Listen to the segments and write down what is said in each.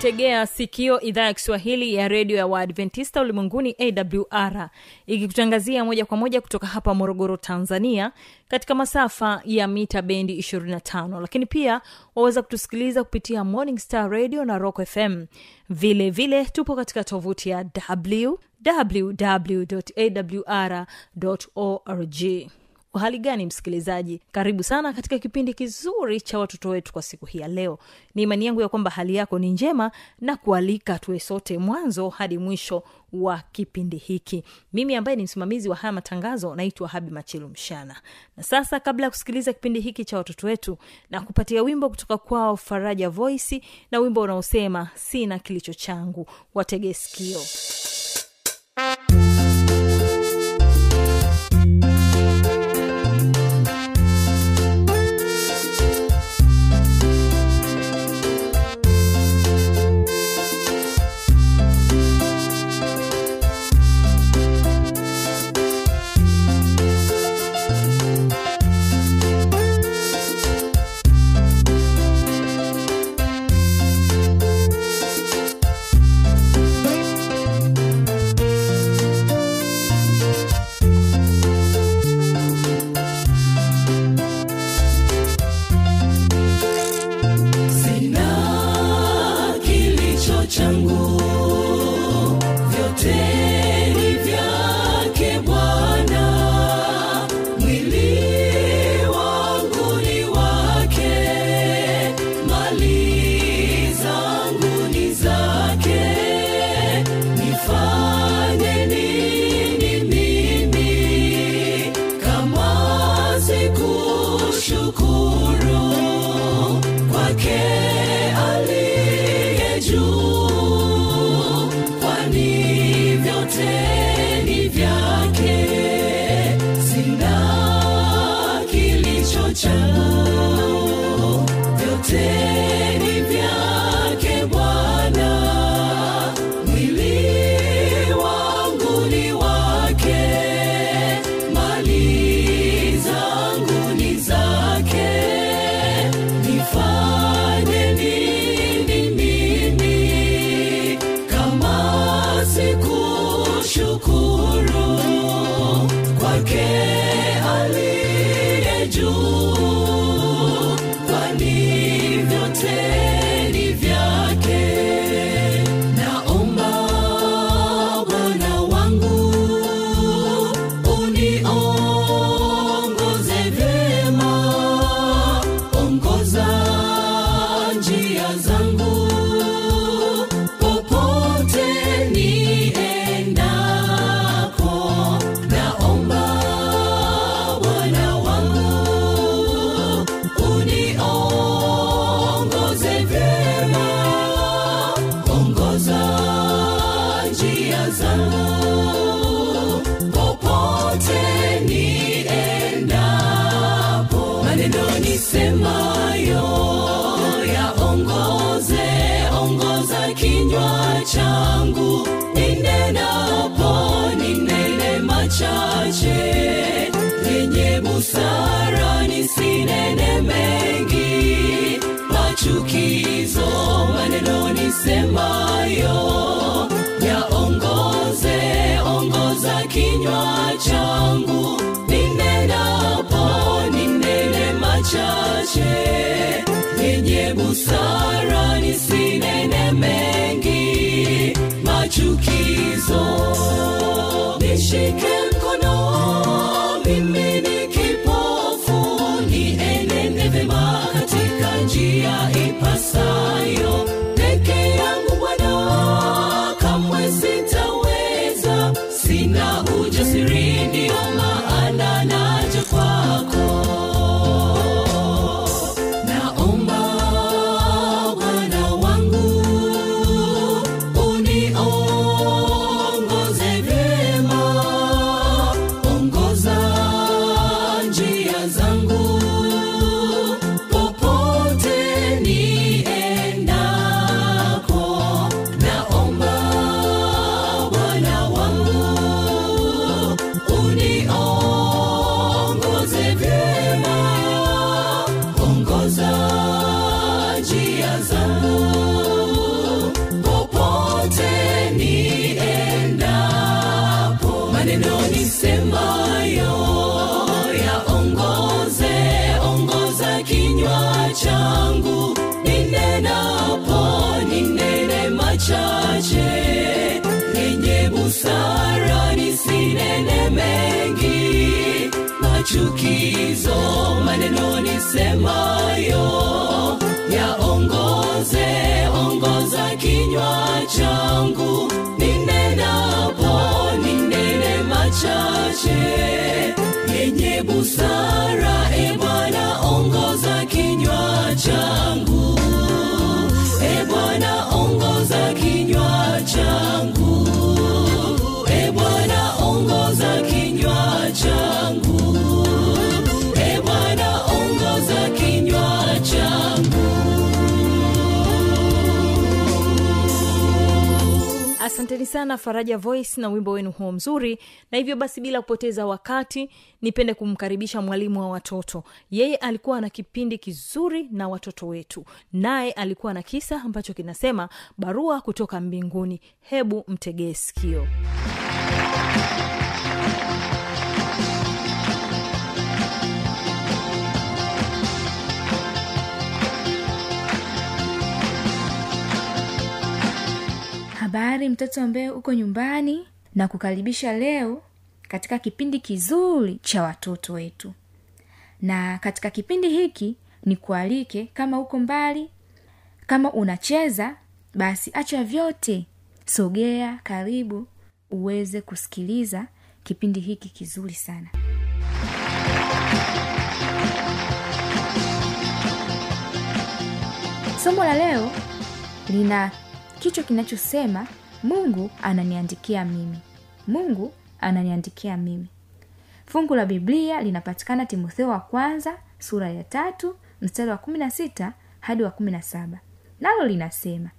unaitegea sikio idhaa ya kiswahili ya redio ya waadventista ulimwenguni awr ikikutangazia moja kwa moja kutoka hapa morogoro tanzania katika masafa ya mita bendi 25 lakini pia waweza kutusikiliza kupitia morning star radio na rock fm vile vile tupo katika tovuti ya www awr org uhali gani msikilizaji? Karibu sana katika kipindi kizuri cha watoto wetu kwa siku hii ya leo. Ni imani yangu ya kwamba hali yako ni njema na kualika tuwe sote mwanzo hadi mwisho wa kipindi hiki. Mimi ambaye ni msimamizi wa haya matangazo naitwa habi machilu mshana. Na sasa kabla ya kusikiliza kipindi hiki cha watoto wetu na kupatia wimbo kutoka kwao faraja voisi na wimbo unaosema sina kilicho changu watege sikio kama busara nisinene mengi machukizo maneno nisemayo yaongoze ongoza kinywa changu. Ninenapo ninene machache. Yenye busara nisinene mengi machukizo. Nishike busara mengi machukizo maneno nisemayo yaongoze ongoza kinywa changu. Ninenapo ninene machache yenye busara e asanteni sana faraja voice na wimbo wenu huo mzuri. Na hivyo basi bila kupoteza wakati nipende kumkaribisha mwalimu wa watoto. Yeye alikuwa na kipindi kizuri na watoto wetu. Naye alikuwa na kisa ambacho kinasema barua kutoka mbinguni. Hebu mtegee sikio habari mtoto ambaye uko nyumbani na kukaribisha leo katika kipindi kizuri cha watoto wetu. Na katika kipindi hiki ni kualike kama uko mbali kama unacheza basi acha vyote. Sogea karibu uweze kusikiliza kipindi hiki kizuri sana. Somo la leo lina kichwa kinachosema mungu ananiandikia mimi. Mungu ananiandikia mimi. Fungu la biblia linapatikana timotheo wa kwanza sura ya tatu mstari wa kumi na sita hadi wa kumi na saba. Nalo linasema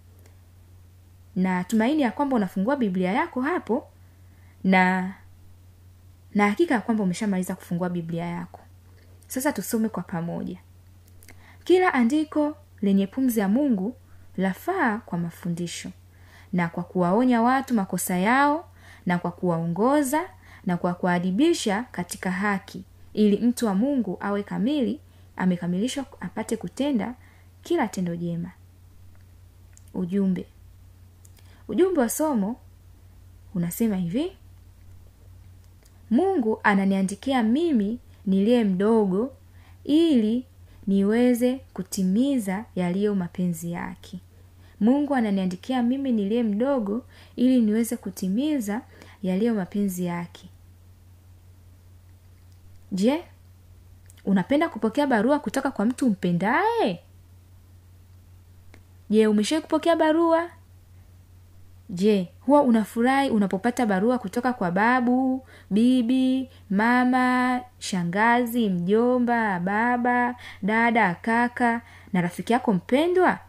na tumaini ya kwamba unafungua biblia yako hapo na na hakika ya kwamba umeshamaliza kufungua biblia yako. Sasa tusome kwa pamoja. Kila andiko lenye pumzi ya mungu lafaa kwa mafundisho na kwa kuwaonya watu makosa yao na kwa kuwaongoza na kwa kuwaadibisha katika haki ili mtu wa mungu awe kamili amekamilishwa apate kutenda kila tendo jema. Ujumbe. Ujumbe wa somo unasema hivi mungu ananiandikia mimi niliye mdogo ili niweze kutimiza yaliyo mapenzi yake mungu ananiandikia mimi niliye mdogo ili niweze kutimiza yaliyo mapenzi yake. Je unapenda kupokea barua kutoka kwa mtu mpendaye? Je umeshawai kupokea barua? Je huwa unafurahi unapopata barua kutoka kwa babu bibi mama shangazi mjomba baba dada kaka na rafiki yako mpendwa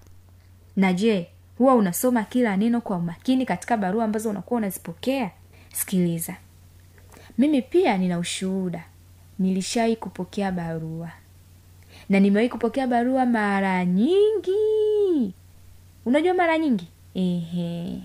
na je huwa unasoma kila neno kwa umakini katika barua ambazo unakuwa unazipokea? Sikiliza. Mimi pia nina ushuhuda. Nilishawai kupokea barua. Na nimewahi kupokea barua mara nyingi. Unajua mara nyingi? Ehe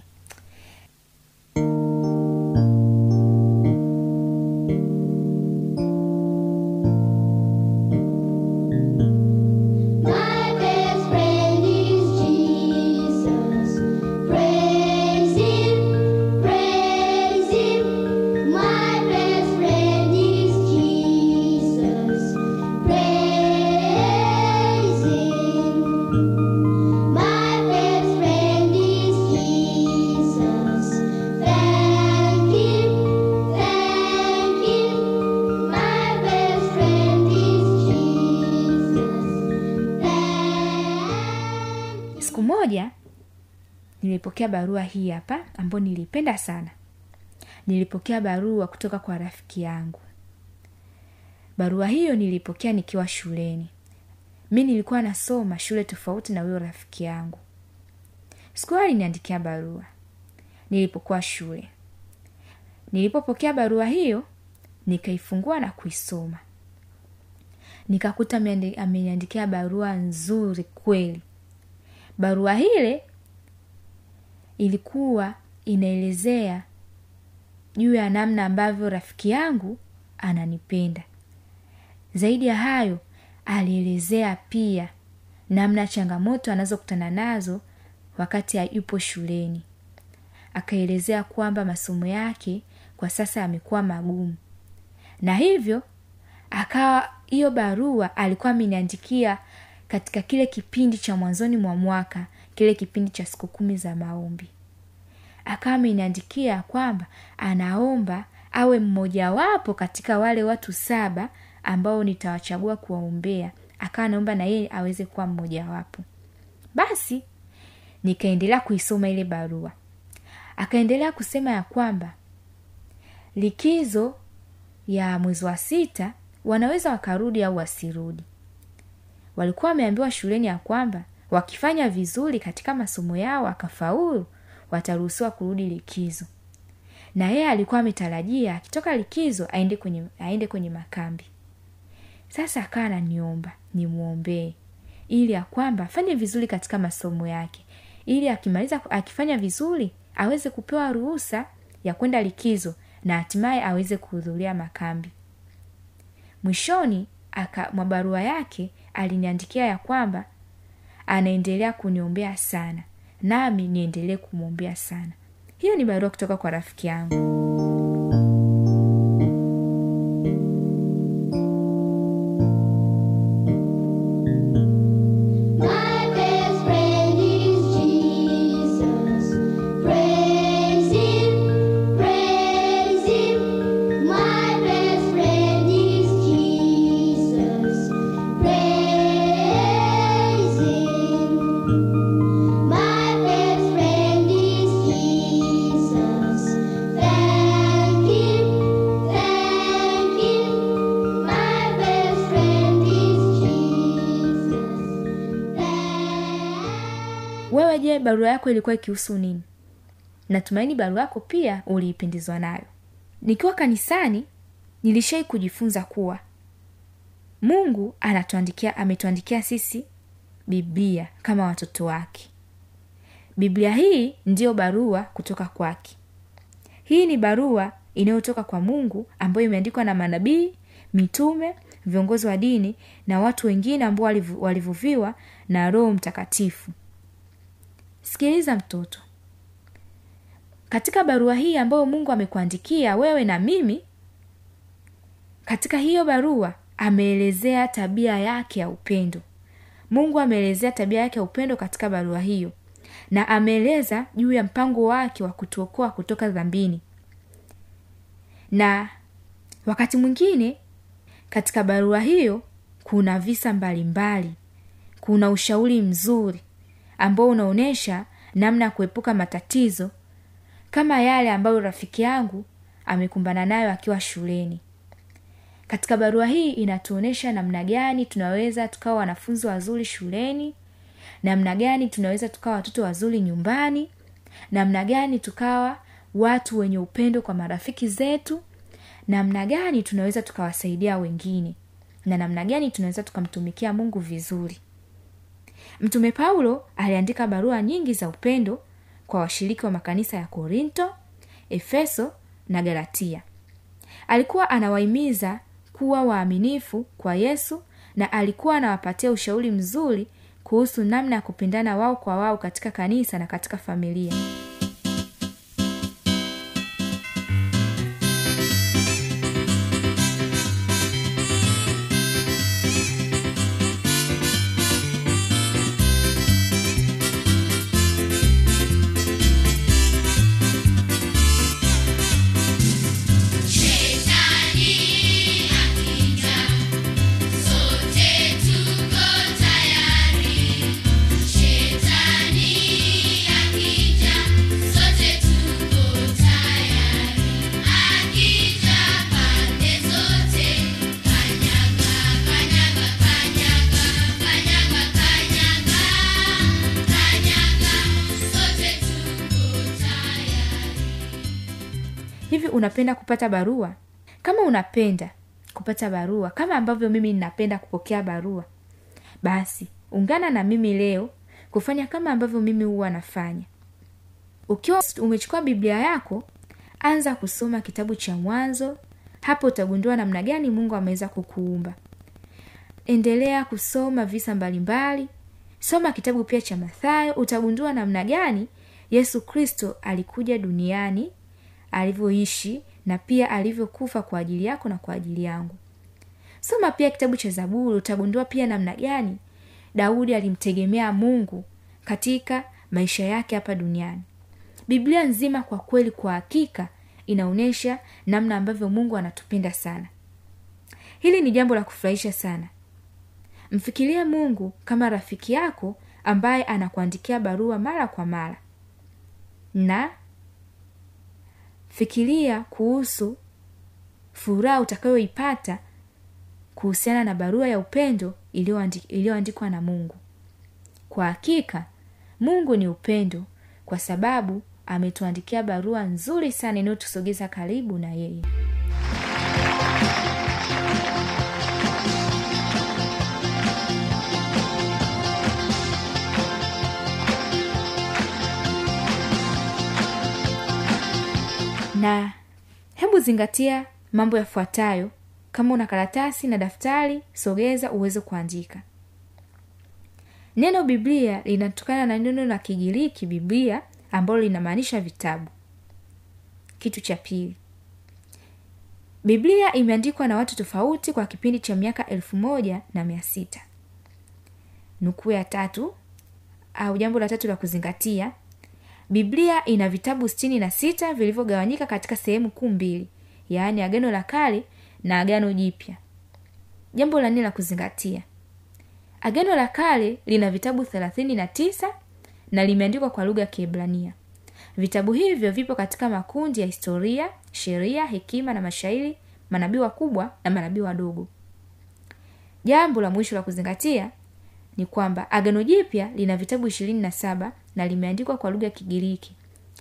nilipokea barua hii hapa ambayo niliipenda sana. Nilipokea barua kutoka kwa rafiki yangu. Barua hiyo nilipokea nikiwa shuleni. Mi nilikuwa nasoma shule tofauti na huyo rafiki yangu. Siku hiyo aliniandikia barua. Nilipokuwa shule. Nilipopokea barua hiyo nikaifungua na kuisoma. Nikakuta ameniandikia barua nzuri kweli. Barua hile ilikuwa inaelezea juu ya namna ambavyo rafiki yangu ananipenda. Zaidi ya hayo alielezea pia namna changamoto anazokutana nazo wakati ayupo yupo shuleni. Akaelezea kwamba masomo yake kwa sasa yamekuwa magumu. Na hivyo akawa hiyo barua alikuwa ameniandikia katika kile kipindi cha mwanzoni mwa mwaka kile kipindi cha siku kumi za maombi. Akawa ameniandikia kwamba anaomba awe mmojawapo katika wale watu saba ambao nitawachagua kuwaombea. Akawa naomba na yeye aweze kuwa mmojawapo. Basi nikaendelea kuisoma ile barua. Akaendelea kusema ya kwamba likizo ya mwezi wa sita wanaweza wakarudi au wasirudi. Walikuwa wameambiwa shuleni ya kwamba wakifanya vizuri katika masomo yao akafaulu wataruhusiwa kurudi likizo. Na yeye alikuwa ametarajia akitoka likizo aende kwenye, aende kwenye makambi. Sasa akawa ananiomba nimwombee ili ya kwamba afanye vizuri katika masomo yake ili akimaliza akifanya vizuri aweze kupewa ruhusa ya kwenda likizo na hatimaye aweze kuhudhuria makambi. Mwishoni mwa barua yake aliniandikia ya kwamba anaendelea kuniombea sana. Nami niendelee kumwombea sana. Hiyo ni barua kutoka kwa rafiki yangu yako ilikuwa ikihusu nini? Natumaini barua yako pia uliipendezwa nayo. Nikiwa kanisani nilishai kujifunza kuwa mungu anatuandikia ametuandikia sisi biblia kama watoto wake. Biblia hii ndiyo barua kutoka kwake. Hii ni barua inayotoka kwa mungu ambayo imeandikwa na manabii mitume viongozi wa dini na watu wengine ambao walivu- walivuviwa na roho mtakatifu sikiliza mtoto. Katika barua hii ambayo mungu amekuandikia wewe na mimi katika hiyo barua ameelezea tabia yake ya upendo. Mungu ameelezea tabia yake ya upendo katika barua hiyo na ameeleza juu ya mpango wake wa kutuokoa kutoka dhambini. Na wakati mwingine katika barua hiyo kuna visa mbalimbali mbali. kuna ushauri mzuri ambao unaonyesha namna ya kuepuka matatizo kama yale ambayo rafiki yangu amekumbana nayo akiwa shuleni. Katika barua hii inatuonyesha namna gani tunaweza tukawa wanafunzi wazuri shuleni namna gani tunaweza tukawa watoto wazuri nyumbani namna gani tukawa watu wenye upendo kwa marafiki zetu namna gani tunaweza tukawasaidia wengine na namna gani tunaweza tukamtumikia mungu vizuri mtume paulo aliandika barua nyingi za upendo kwa washiriki wa makanisa ya korinto efeso na galatia. Alikuwa anawahimiza kuwa waaminifu kwa yesu na alikuwa anawapatia ushauri mzuri kuhusu namna ya kupendana wao kwa wao katika kanisa na katika familia unapenda kupata barua? Kama unapenda kupata barua kama ambavyo mimi ninapenda kupokea barua basi ungana na mimi leo kufanya kama ambavyo mimi huwa nafanya. Ukiwa umechukua biblia yako anza kusoma kitabu cha mwanzo hapo utagundua namna gani mungu ameweza kukuumba. Endelea kusoma visa mbalimbali soma kitabu pia cha mathayo utagundua namna gani yesu kristo alikuja duniani alivyoishi na pia alivyokufa kwa ajili yako na kwa ajili yangu. Soma pia kitabu cha zaburi utagundua pia namna gani daudi alimtegemea mungu katika maisha yake hapa duniani. Biblia nzima kwa kweli kwa hakika inaonyesha namna ambavyo mungu anatupenda sana. Hili ni jambo la kufurahisha sana. Mfikirie mungu kama rafiki yako ambaye anakuandikia barua mara kwa mara. Na fikiria kuhusu furaha utakayoipata kuhusiana na barua ya upendo iliyoandikwa na mungu. Kwa hakika mungu ni upendo kwa sababu ametuandikia barua nzuri sana inayotusogeza karibu na yeye na hebu zingatia mambo yafuatayo. Kama una karatasi na daftari sogeza uweze kuandika. Neno biblia linatokana na neno la kigiriki biblia ambalo linamaanisha vitabu. Kitu cha pili. Biblia imeandikwa na watu tofauti kwa kipindi cha miaka elfu moja na mia sita. Nukuu ya tatu au jambo la tatu la kuzingatia biblia ina vitabu sitini na sita vilivyogawanyika katika sehemu kuu mbili yaani agano la kale na agano jipya. Jambo la nne la kuzingatia. Agano la kale lina vitabu thelathini na tisa na limeandikwa kwa lugha ya kiebrania. Vitabu hivyo vipo katika makundi ya historia sheria hekima na mashairi manabii wakubwa na manabii wadogo. Jambo la mwisho la kuzingatia ni kwamba agano jipya lina vitabu ishirini na saba na limeandikwa kwa lugha ya kigiriki.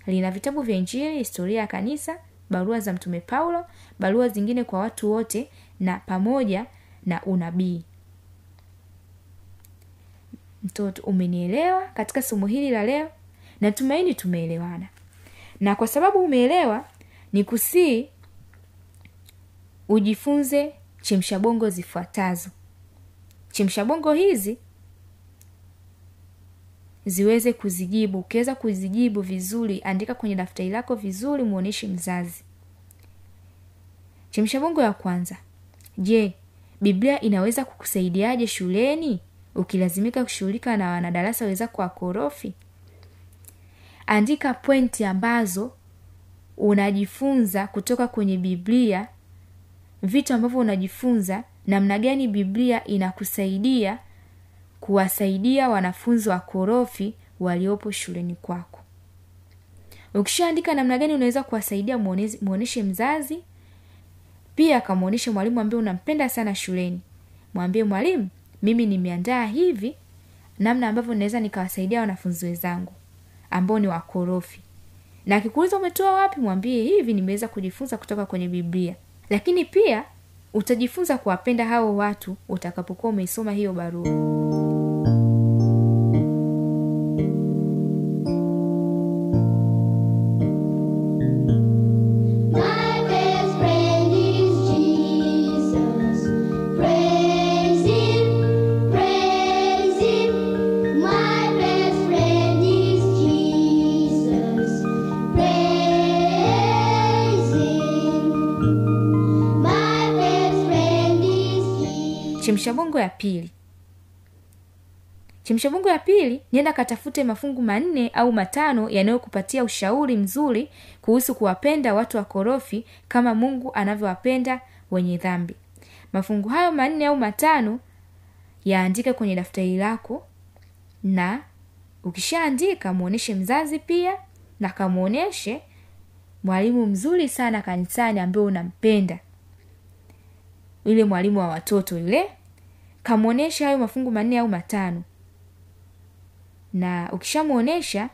Lina vitabu vya injili historia ya kanisa barua za mtume paulo barua zingine kwa watu wote na pamoja na unabii. Mtoto umenielewa katika somo hili la leo? Natumaini tumeelewana. Na kwa sababu umeelewa ni ujifunze chemshabongo zifuatazo. Chemshabongo hizi ziweze kuzijibu. Ukiweza kuzijibu vizuri andika kwenye daftari lako vizuri mwonyeshe mzazi. Chemshabongo ya kwanza. Je biblia inaweza kukusaidiaje shuleni? Ukilazimika kushughulika na wanadarasa wenzako wakorofi andika pointi ambazo unajifunza kutoka kwenye biblia. Vitu ambavyo unajifunza namna gani biblia inakusaidia kuwasaidia wanafunzi wakorofi waliopo shuleni kwako. Ukishaandika namna gani unaweza kuwasaidia muoneshe mzazi pia akamwonyeshe mwalimu ambaye unampenda sana shuleni. Mwambie mwalimu mimi nimeandaa hivi namna ambavyo naweza nikawasaidia wanafunzi wenzangu ambao ni wakorofi na akikuuliza umetoa wapi? Mwambie hivi nimeweza kujifunza kutoka kwenye biblia. Lakini pia utajifunza kuwapenda hao watu utakapokuwa umeisoma hiyo barua chemshabongo ya pili. Chemshabongo ya pili nenda katafute mafungu manne au matano yanayokupatia ushauri mzuri kuhusu kuwapenda watu wakorofi kama mungu anavyowapenda wenye dhambi. Mafungu hayo manne au matano yaandike kwenye daftari lako na ukishaandika mwonyeshe mzazi pia na kamwonyeshe mwalimu mzuri sana kanisani ambaye unampenda. Yule mwalimu wa watoto yule kamwonyesha hayo mafungu manne au matano. Na ukishamwonyesha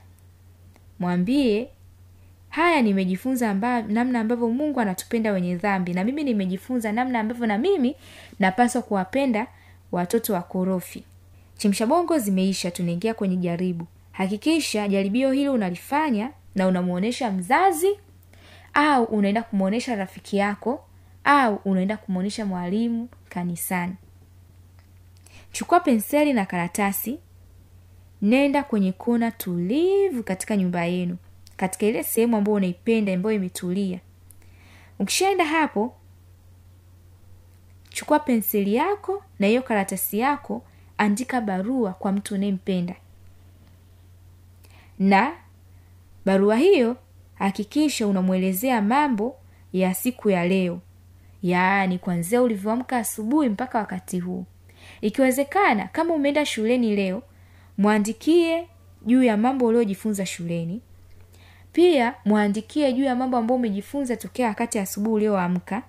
mwambie haya nimejifunza amba, namna ambavyo mungu anatupenda wenye dhambi na mimi nimejifunza namna ambavyo na mimi napaswa kuwapenda watoto wakorofi chemsha bongo zimeisha tunaingia kwenye jaribu. Hakikisha jaribio hilo unalifanya na unamwonyesha mzazi au unaenda kumwonyesha rafiki yako au unaenda kumwonyesha mwalimu kanisani chukua penseli na karatasi. Nenda kwenye kona tulivu katika nyumba yenu katika ile sehemu ambayo unaipenda ambayo imetulia. Ukishaenda hapo chukua penseli yako na hiyo karatasi yako andika barua kwa mtu unayempenda. Na barua hiyo hakikisha unamwelezea mambo ya siku ya leo. Yaani kwanzia ulivyoamka asubuhi mpaka wakati huu ikiwezekana kama umeenda shuleni leo mwandikie juu ya mambo uliojifunza shuleni. Pia mwandikie juu ya mambo ambayo umejifunza tokea wakati asubuhi ulioamka.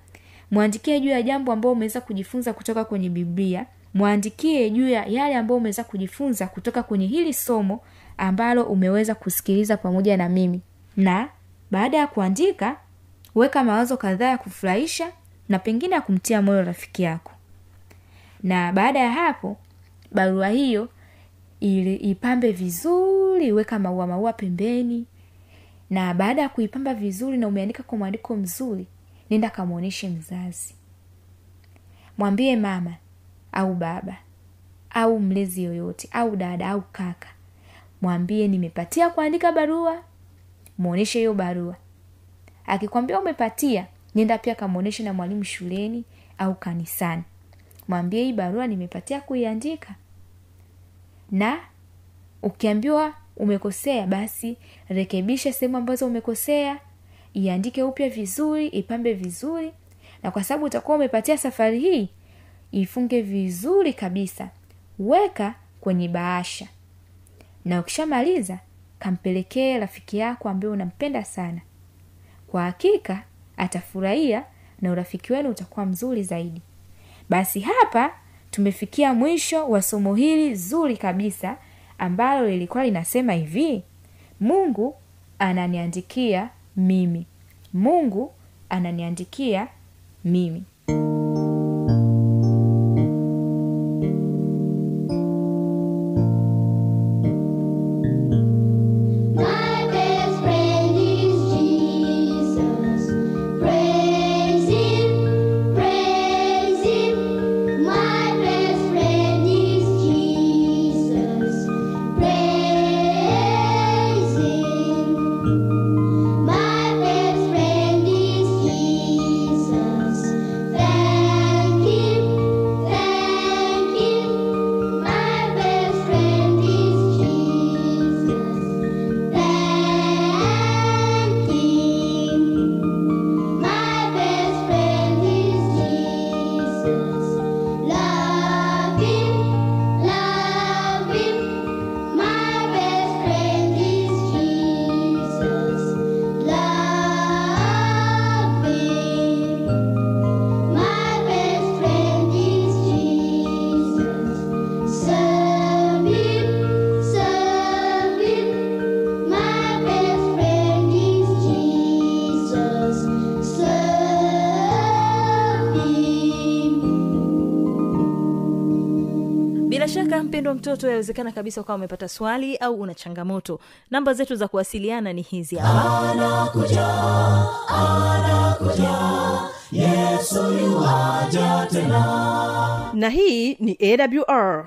Mwandikie juu ya jambo ambao umeweza kujifunza kutoka kwenye biblia. Mwandikie juu ya yale ambayo umeweza kujifunza kutoka kwenye hili somo ambalo umeweza kusikiliza pamoja na mimi. Na baada ya kuandika weka mawazo kadhaa ya kufurahisha na pengine ya kumtia moyo rafiki yako na baada ya hapo barua hiyo ili ipambe vizuri weka maua maua pembeni. Na baada ya kuipamba vizuri na umeandika kwa mwandiko mzuri nenda kamwonyeshe mzazi. Mwambie mama au baba au mlezi yoyote au dada au kaka mwambie nimepatia kuandika barua mwonyeshe hiyo barua. Akikwambia umepatia nenda pia kamwonyeshe na mwalimu shuleni au kanisani mwambie hii barua nimepatia kuiandika. Na ukiambiwa umekosea basi rekebisha sehemu ambazo umekosea iandike upya vizuri ipambe vizuri. Na kwa sababu utakuwa umepatia safari hii ifunge vizuri kabisa. Weka kwenye bahasha. Na ukishamaliza kampelekee rafiki yako ambaye unampenda sana. Kwa hakika atafurahia na urafiki wenu utakuwa mzuri zaidi basi hapa tumefikia mwisho wa somo hili zuri kabisa ambalo lilikuwa linasema hivi mungu ananiandikia mimi. Mungu ananiandikia mimi wa mtoto yawezekana kabisa ukawa umepata swali au una changamoto. Namba zetu za kuwasiliana ni hizi hapa. Na hii ni awr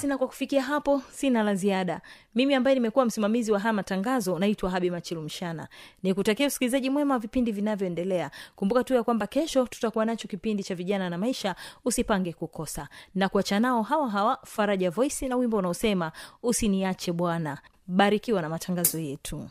basi na kwa kufikia hapo sina la ziada. Mimi ambaye nimekuwa msimamizi wa haya matangazo naitwa habi machilumshana nikutakia usikilizaji mwema wa vipindi vinavyoendelea. Kumbuka tu ya kwamba kesho tutakuwa nacho kipindi cha vijana na maisha usipange kukosa. Na kuachanao hawa hawa faraja voice na wimbo unaosema usiniache bwana. Barikiwa na matangazo yetu